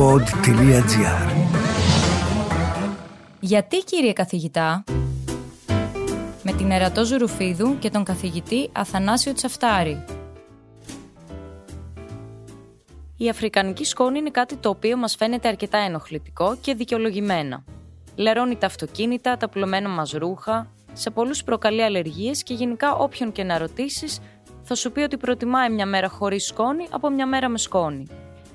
pod.gr Γιατί κύριε καθηγητά με την Ερατό Ζουρουφίδου και τον καθηγητή Αθανάσιο Τσαφτάρη. Η αφρικανική σκόνη είναι κάτι το οποίο μας φαίνεται αρκετά ενοχλητικό και δικαιολογημένα. Λερώνει τα αυτοκίνητα, τα πλωμένα μας ρούχα, σε πολλούς προκαλεί αλλεργίες και γενικά όποιον και να ρωτήσεις θα σου πει ότι προτιμάει μια μέρα χωρίς σκόνη από μια μέρα με σκόνη.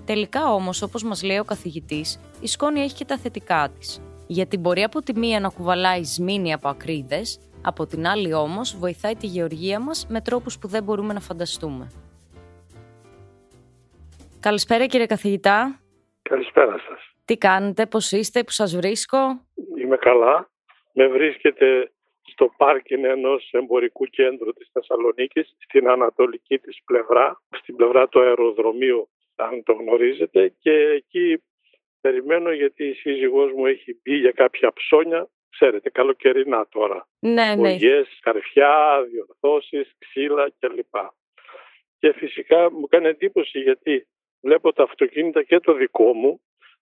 Τελικά όμως, όπως μας λέει ο καθηγητής, η σκόνη έχει και τα θετικά της. Γιατί μπορεί από τη μία να κουβαλάει σμήνη από ακρίδες, από την άλλη όμως βοηθάει τη γεωργία μας με τρόπους που δεν μπορούμε να φανταστούμε. Καλησπέρα κύριε καθηγητά. Καλησπέρα σας. Τι κάνετε, πώς είστε, που σας βρίσκω; Είμαι καλά. Με βρίσκεται στο πάρκινγκ ενός εμπορικού κέντρου της Θεσσαλονίκης, στην ανατολική της πλευρά, στην πλευρά του αεροδρομίου, αν το γνωρίζετε, και εκεί περιμένω γιατί η σύζυγός μου έχει μπει για κάποια ψώνια, ξέρετε, καλοκαιρινά τώρα. Ναι, ναι. Ογιές, καρφιά, διορθώσεις, ξύλα κλπ. Και φυσικά μου κάνει εντύπωση γιατί βλέπω τα αυτοκίνητα και το δικό μου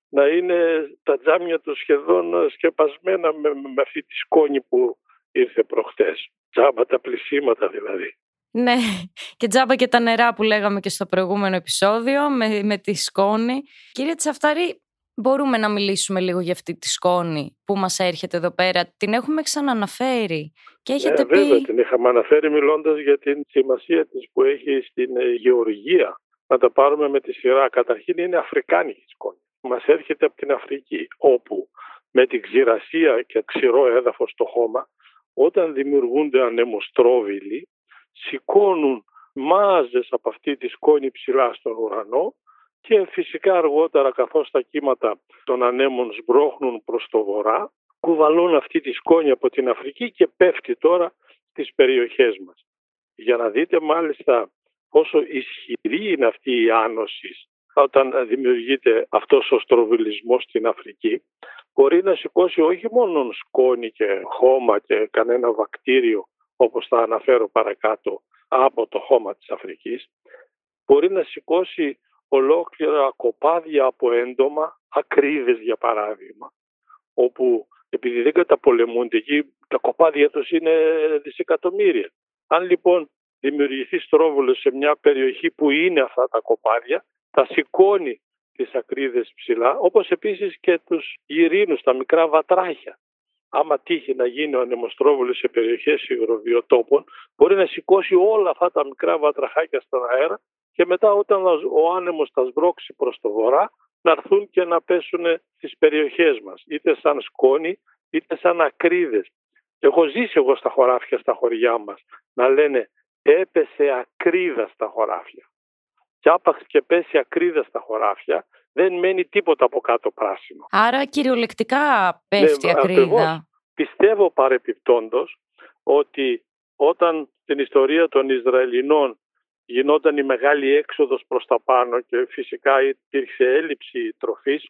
να είναι τα τζάμια τους σχεδόν σκεπασμένα με, με αυτή τη σκόνη που ήρθε προχτές. Τζάμπα τα πλησίματα δηλαδή. Ναι, και τζάμπα και τα νερά που λέγαμε και στο προηγούμενο επεισόδιο με, με τη σκόνη. Κύριε Τσαφταρή, μπορούμε να μιλήσουμε λίγο για αυτή τη σκόνη που μας έρχεται εδώ πέρα; Την έχουμε ξαναναφέρει και έχετε ναι, βέβαια, την είχαμε αναφέρει μιλώντας για την σημασία της που έχει στην ε, γεωργία. Να τα πάρουμε με τη σειρά. Καταρχήν είναι αφρικάνικη σκόνη. Μας έρχεται από την Αφρική, όπου με την ξηρασία και ξηρό έδαφος στο χώμα όταν δημιουργούνται ανεμοστρόβιλοι σηκώνουν μάζες από αυτή τη σκόνη ψηλά στον ουρανό και φυσικά αργότερα καθώς τα κύματα των ανέμων σμπρώχνουν προς το βορρά κουβαλούν αυτή τη σκόνη από την Αφρική και πέφτει τώρα στις περιοχές μας. Για να δείτε μάλιστα πόσο ισχυρή είναι αυτή η άνοση όταν δημιουργείται αυτός ο στροβιλισμός στην Αφρική μπορεί να σηκώσει όχι μόνο σκόνη και χώμα και κανένα βακτήριο όπως θα αναφέρω παρακάτω από το χώμα της Αφρικής μπορεί να σηκώσει ολόκληρα κοπάδια από έντομα, ακρίδες για παράδειγμα όπου επειδή δεν καταπολεμούνται εκεί τα κοπάδια τους είναι δισεκατομμύρια. Αν λοιπόν δημιουργηθεί στρόβολος σε μια περιοχή που είναι αυτά τα κοπάδια θα σηκώνει τις ακρίδες ψηλά, όπως επίσης και τους γυρίνους, τα μικρά βατράχια. Άμα τύχει να γίνει ο ανεμοστρόβολος σε περιοχές υγροβιοτόπων, μπορεί να σηκώσει όλα αυτά τα μικρά βατραχάκια στον αέρα και μετά όταν ο άνεμος τα σμπρώξει προς το βορρά, να έρθουν και να πέσουν στις περιοχές μας, είτε σαν σκόνη, είτε σαν ακρίδες. Έχω ζήσει εγώ στα χωράφια, στα χωριά μας, να λένε έπεσε ακρίδα στα χωράφια και άπαξ και πέσει ακρίδα στα χωράφια, δεν μένει τίποτα από κάτω πράσινο. Άρα κυριολεκτικά πέφτει ναι, ακρίδα. Ακριβώς. Πιστεύω παρεπιπτόντος ότι όταν στην ιστορία των Ισραηλινών γινόταν η μεγάλη έξοδος προς τα πάνω και φυσικά υπήρξε έλλειψη τροφής,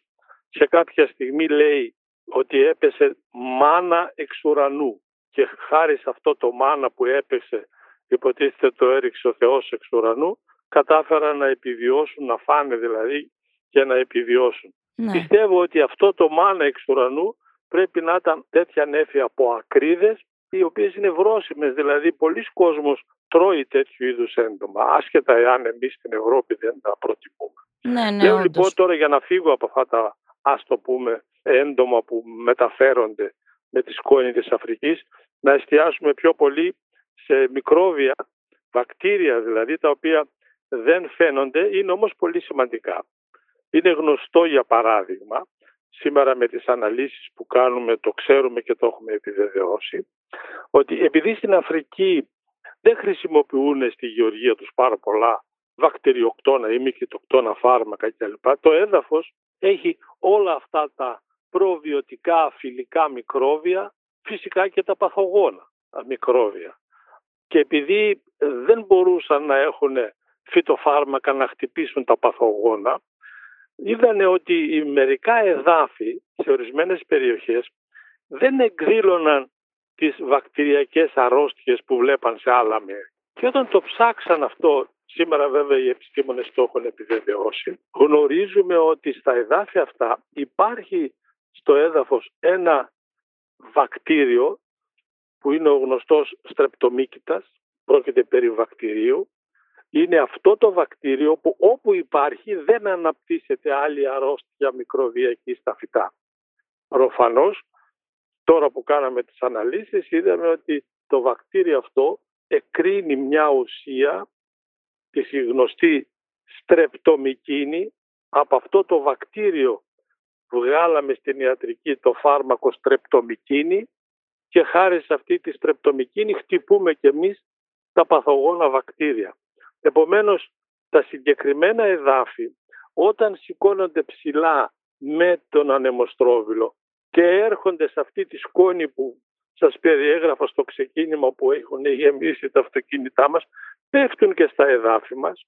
σε κάποια στιγμή λέει ότι έπεσε μάνα εξ ουρανού και χάρη σε αυτό το μάνα που έπεσε υποτίθεται το έριξε ο Θεός εξ ουρανού κατάφεραν να επιβιώσουν, να φάνε δηλαδή και να επιβιώσουν. Ναι. Πιστεύω ότι αυτό το μάνα εξ ουρανού πρέπει να ήταν τέτοια νέφη από ακρίδες οι οποίες είναι βρόσιμες, δηλαδή πολλοί κόσμος τρώει τέτοιου είδους έντομα, άσχετα εάν εμείς στην Ευρώπη δεν τα προτιμούμε. Ναι, ναι, Λέω λοιπόν τώρα για να φύγω από αυτά τα, ας το πούμε, έντομα που μεταφέρονται με τη σκόνη της Αφρικής, να εστιάσουμε πιο πολύ σε μικρόβια, βακτήρια δηλαδή, τα οποία δεν φαίνονται, είναι όμως πολύ σημαντικά. Είναι γνωστό για παράδειγμα, σήμερα με τις αναλύσεις που κάνουμε το ξέρουμε και το έχουμε επιβεβαιώσει, ότι επειδή στην Αφρική δεν χρησιμοποιούν στη γεωργία τους πάρα πολλά βακτηριοκτώνα ή μικητοκτώνα φάρμακα κλπ. Το έδαφος έχει όλα αυτά τα προβιωτικά φιλικά μικρόβια, φυσικά και τα παθογόνα μικρόβια. Και επειδή δεν μπορούσαν να έχουν φυτοφάρμακα να χτυπήσουν τα παθογόνα, είδανε ότι οι μερικά εδάφη σε ορισμένες περιοχές δεν εκδήλωναν τις βακτηριακές αρρώστιες που βλέπαν σε άλλα μέρη. Και όταν το ψάξαν αυτό σήμερα βέβαια οι επιστήμονες το έχουν επιβεβαιώσει, γνωρίζουμε ότι στα εδάφια αυτά υπάρχει στο έδαφος ένα βακτήριο που είναι ο γνωστός στρεπτομίκητας, πρόκειται περί βακτηρίου, είναι αυτό το βακτήριο που όπου υπάρχει δεν αναπτύσσεται άλλη αρρώστια μικροβιακή στα φυτά. Προφανώς, τώρα που κάναμε τις αναλύσεις είδαμε ότι το βακτήριο αυτό εκρίνει μια ουσία τη γνωστή στρεπτομικίνη από αυτό το βακτήριο που βγάλαμε στην ιατρική το φάρμακο στρεπτομικίνη και χάρη σε αυτή τη στρεπτομικίνη χτυπούμε και εμείς τα παθογόνα βακτήρια. Επομένως, τα συγκεκριμένα εδάφη όταν σηκώνονται ψηλά με τον ανεμοστρόβιλο και έρχονται σε αυτή τη σκόνη που σας περιέγραφα στο ξεκίνημα που έχουν γεμίσει τα αυτοκίνητά μας, πέφτουν και στα εδάφη μας.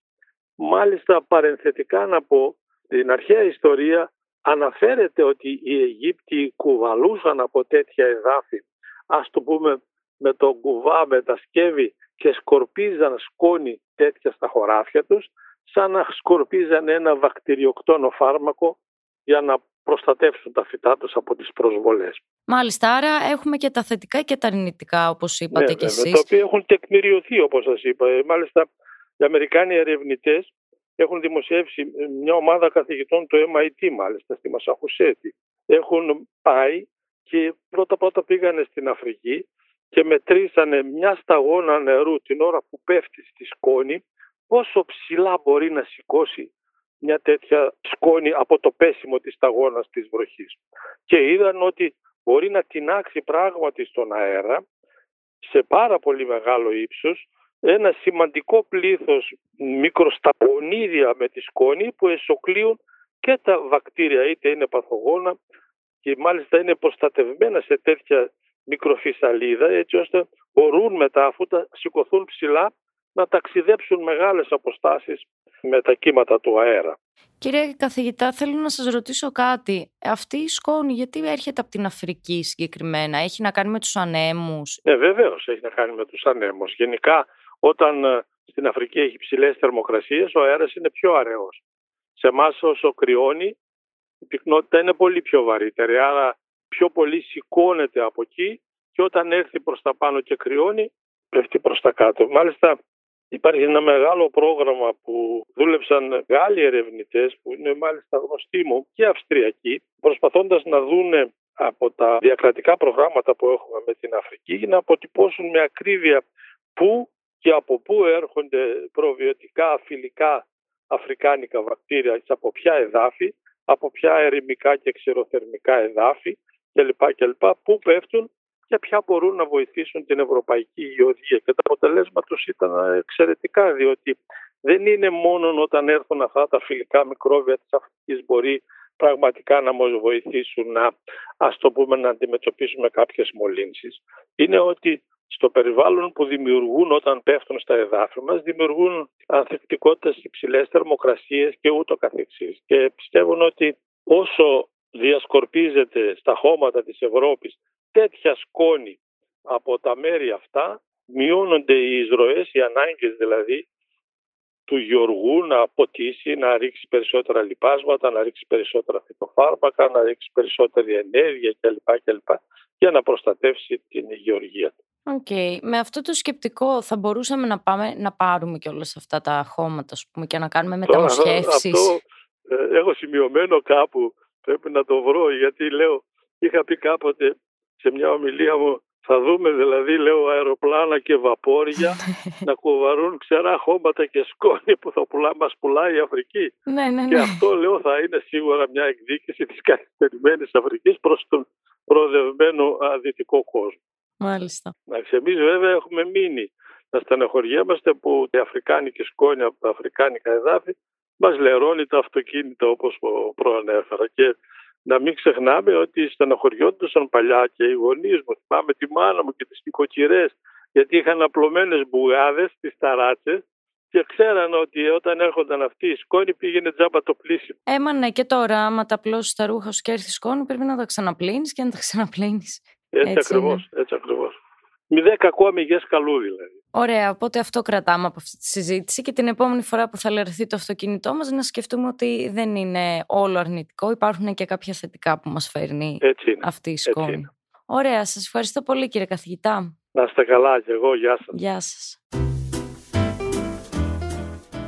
Μάλιστα παρενθετικά να πω, στην αρχαία ιστορία αναφέρεται ότι οι Αιγύπτιοι κουβαλούσαν από τέτοια εδάφη, ας το πούμε με τον κουβά, με τα σκεύη και σκορπίζαν σκόνη τέτοια στα χωράφια τους, σαν να σκορπίζαν ένα βακτηριοκτόνο φάρμακο για να προστατεύσουν τα φυτά τους από τις προσβολές. Μάλιστα, άρα έχουμε και τα θετικά και τα αρνητικά όπως είπατε ναι, και εσείς. Τα οποία έχουν τεκμηριωθεί όπως σας είπα. Ε, μάλιστα, οι Αμερικάνοι ερευνητές έχουν δημοσιεύσει μια ομάδα καθηγητών του MIT μάλιστα στη Μασαχουσέτη. Έχουν πάει και πρώτα πρώτα πήγανε στην Αφρική και μετρήσανε μια σταγόνα νερού την ώρα που πέφτει στη σκόνη πόσο ψηλά μπορεί να σηκώσει μια τέτοια σκόνη από το πέσιμο της σταγόνας της βροχής. Και είδαν ότι μπορεί να τεινάξει πράγματι στον αέρα σε πάρα πολύ μεγάλο ύψος ένα σημαντικό πλήθος μικροσταγονίδια με τη σκόνη που εσωκλείουν και τα βακτήρια είτε είναι παθογόνα και μάλιστα είναι προστατευμένα σε τέτοια μικροφυσαλίδα έτσι ώστε μπορούν μετά αφού τα σηκωθούν ψηλά να ταξιδέψουν μεγάλες αποστάσεις με τα κύματα του αέρα. Κύριε καθηγητά, θέλω να σας ρωτήσω κάτι. Αυτή η σκόνη γιατί έρχεται από την Αφρική συγκεκριμένα, έχει να κάνει με τους ανέμους; Ναι, βεβαίως έχει να κάνει με τους ανέμους. Γενικά όταν ε, στην Αφρική έχει ψηλές θερμοκρασίες, ο αέρας είναι πιο αραιός. Σε εμάς όσο κρυώνει, η πυκνότητα είναι πολύ πιο βαρύτερη, άρα πιο πολύ σηκώνεται από εκεί και όταν έρθει προς τα πάνω και κρυώνει, πέφτει προς τα κάτω. Μάλιστα υπάρχει ένα μεγάλο πρόγραμμα που δούλεψαν Γάλλοι ερευνητές που είναι μάλιστα γνωστοί μου και Αυστριακοί προσπαθώντας να δούνε από τα διακρατικά προγράμματα που έχουμε με την Αφρική να αποτυπώσουν με ακρίβεια πού και από πού έρχονται προβιωτικά, φιλικά, αφρικάνικα βακτήρια, από ποια εδάφη, από ποια ερημικά και ξεροθερμικά εδάφη κλπ. κλπ. Πού πέφτουν και ποια μπορούν να βοηθήσουν την ευρωπαϊκή υγειοδία. Και τα αποτελέσματα τους ήταν εξαιρετικά, διότι δεν είναι μόνο όταν έρθουν αυτά τα φιλικά μικρόβια της Αφρικής μπορεί πραγματικά να μας βοηθήσουν να, ας το πούμε, να αντιμετωπίσουμε κάποιες μολύνσεις. Είναι ότι στο περιβάλλον που δημιουργούν όταν πέφτουν στα εδάφη μας, δημιουργούν ανθεκτικότητα σε υψηλές θερμοκρασίες και ούτω καθεξής. Και πιστεύουν ότι όσο διασκορπίζεται στα χώματα της Ευρώπης τέτοια σκόνη από τα μέρη αυτά, μειώνονται οι εισρωές, οι ανάγκες δηλαδή του γεωργού να ποτίσει, να ρίξει περισσότερα λιπάσματα, να ρίξει περισσότερα φυτοφάρμακα, να ρίξει περισσότερη ενέργεια κλπ. κλπ για να προστατεύσει την γεωργία του. Οκ. Με αυτό το σκεπτικό θα μπορούσαμε να πάμε να πάρουμε και όλα αυτά τα χώματα πούμε, και να κάνουμε μεταμοσχεύσεις; Αυτό ε, έχω σημειωμένο κάπου, πρέπει να το βρω γιατί λέω, είχα πει κάποτε σε μια ομιλία μου θα δούμε δηλαδή λέω αεροπλάνα και βαπόρια να κουβαρούν ξερά χώματα και σκόνη που θα πουλά, μας πουλάει η Αφρική. Ναι, ναι, ναι. Και αυτό λέω θα είναι σίγουρα μια εκδίκηση της καθυστερημένης Αφρικής προς τον προοδευμένο δυτικό κόσμο. Μάλιστα. Εμείς βέβαια έχουμε μείνει να στεναχωριέμαστε που η αφρικάνικη σκόνη από τα αφρικάνικα εδάφη μας λερώνει τα αυτοκίνητα όπως προανέφερα. Και να μην ξεχνάμε ότι στεναχωριόντουσαν παλιά και οι γονείς μου. Θυμάμαι τη μάνα μου και τις νοικοκυρές, γιατί είχαν απλωμένες μπουγάδες στις ταράτσες και ξέραν ότι όταν έρχονταν αυτή η σκόνη πήγαινε τζάμπα το πλήσιμο. Έμα ναι, και τώρα, άμα τα πλώσει τα ρούχα σου και έρθει σκόνη, πρέπει να τα ξαναπλύνεις και να τα ξαναπλύνεις. Έτσι, έτσι ακριβώς. Έτσι ακριβώς. Μηδέν κακό αμυγέ καλού δηλαδή. Ωραία, οπότε αυτό κρατάμε από αυτή τη συζήτηση και την επόμενη φορά που θα λερθεί το αυτοκίνητό μας να σκεφτούμε ότι δεν είναι όλο αρνητικό, υπάρχουν και κάποια θετικά που μας φέρνει αυτή η σκόνη. Ωραία, σας ευχαριστώ πολύ κύριε καθηγητά. Να είστε καλά και εγώ, γεια σας. Γεια σας.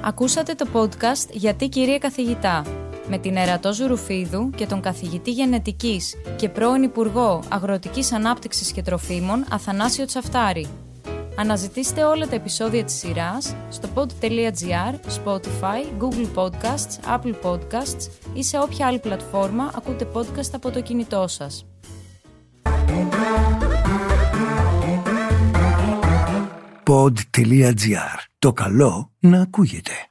Ακούσατε το podcast «Γιατί κυρία καθηγητά» με την Ερατό Ζουρουφίδου και τον καθηγητή γενετικής και πρώην Υπουργό Αγροτικής Ανάπτυξης και Τροφίμων Αθανάσιο Τσαφτάρη. Αναζητήστε όλα τα επεισόδια της σειράς στο pod.gr, Spotify, Google Podcasts, Apple Podcasts ή σε όποια άλλη πλατφόρμα ακούτε podcast από το κινητό σας. Pod.gr. Το καλό να ακούγεται.